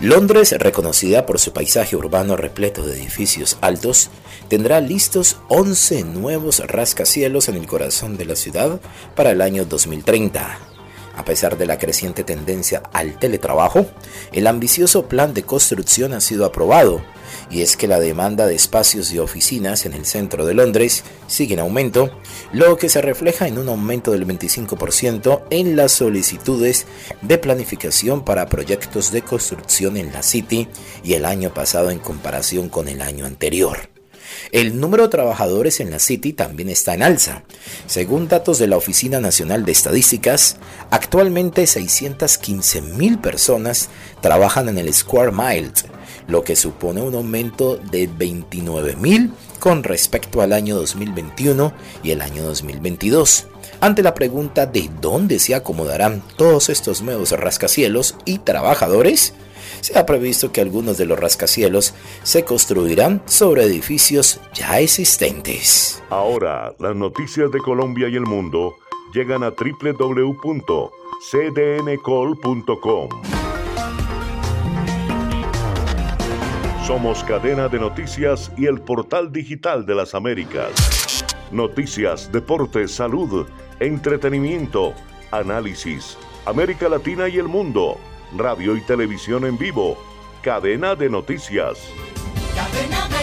Londres, reconocida por su paisaje urbano repleto de edificios altos, tendrá listos 11 nuevos rascacielos en el corazón de la ciudad para el año 2030. A pesar de la creciente tendencia al teletrabajo, el ambicioso plan de construcción ha sido aprobado, y es que la demanda de espacios y oficinas en el centro de Londres sigue en aumento, lo que se refleja en un aumento del 25% en las solicitudes de planificación para proyectos de construcción en la City y el año pasado en comparación con el año anterior. El número de trabajadores en la City también está en alza. Según datos de la Oficina Nacional de Estadísticas, actualmente 615 mil personas trabajan en el Square Mile, lo que supone un aumento de 29 mil con respecto al año 2021 y el año 2022. Ante la pregunta de dónde se acomodarán todos estos nuevos rascacielos y trabajadores, se ha previsto que algunos de los rascacielos se construirán sobre edificios ya existentes. Ahora, las noticias de Colombia y el mundo llegan a www.cdncol.com. Somos cadena de noticias y el portal digital de las Américas. Noticias, deportes, salud, entretenimiento, análisis, América Latina y el mundo radio y televisión en vivo. Cadena de noticias. Cadena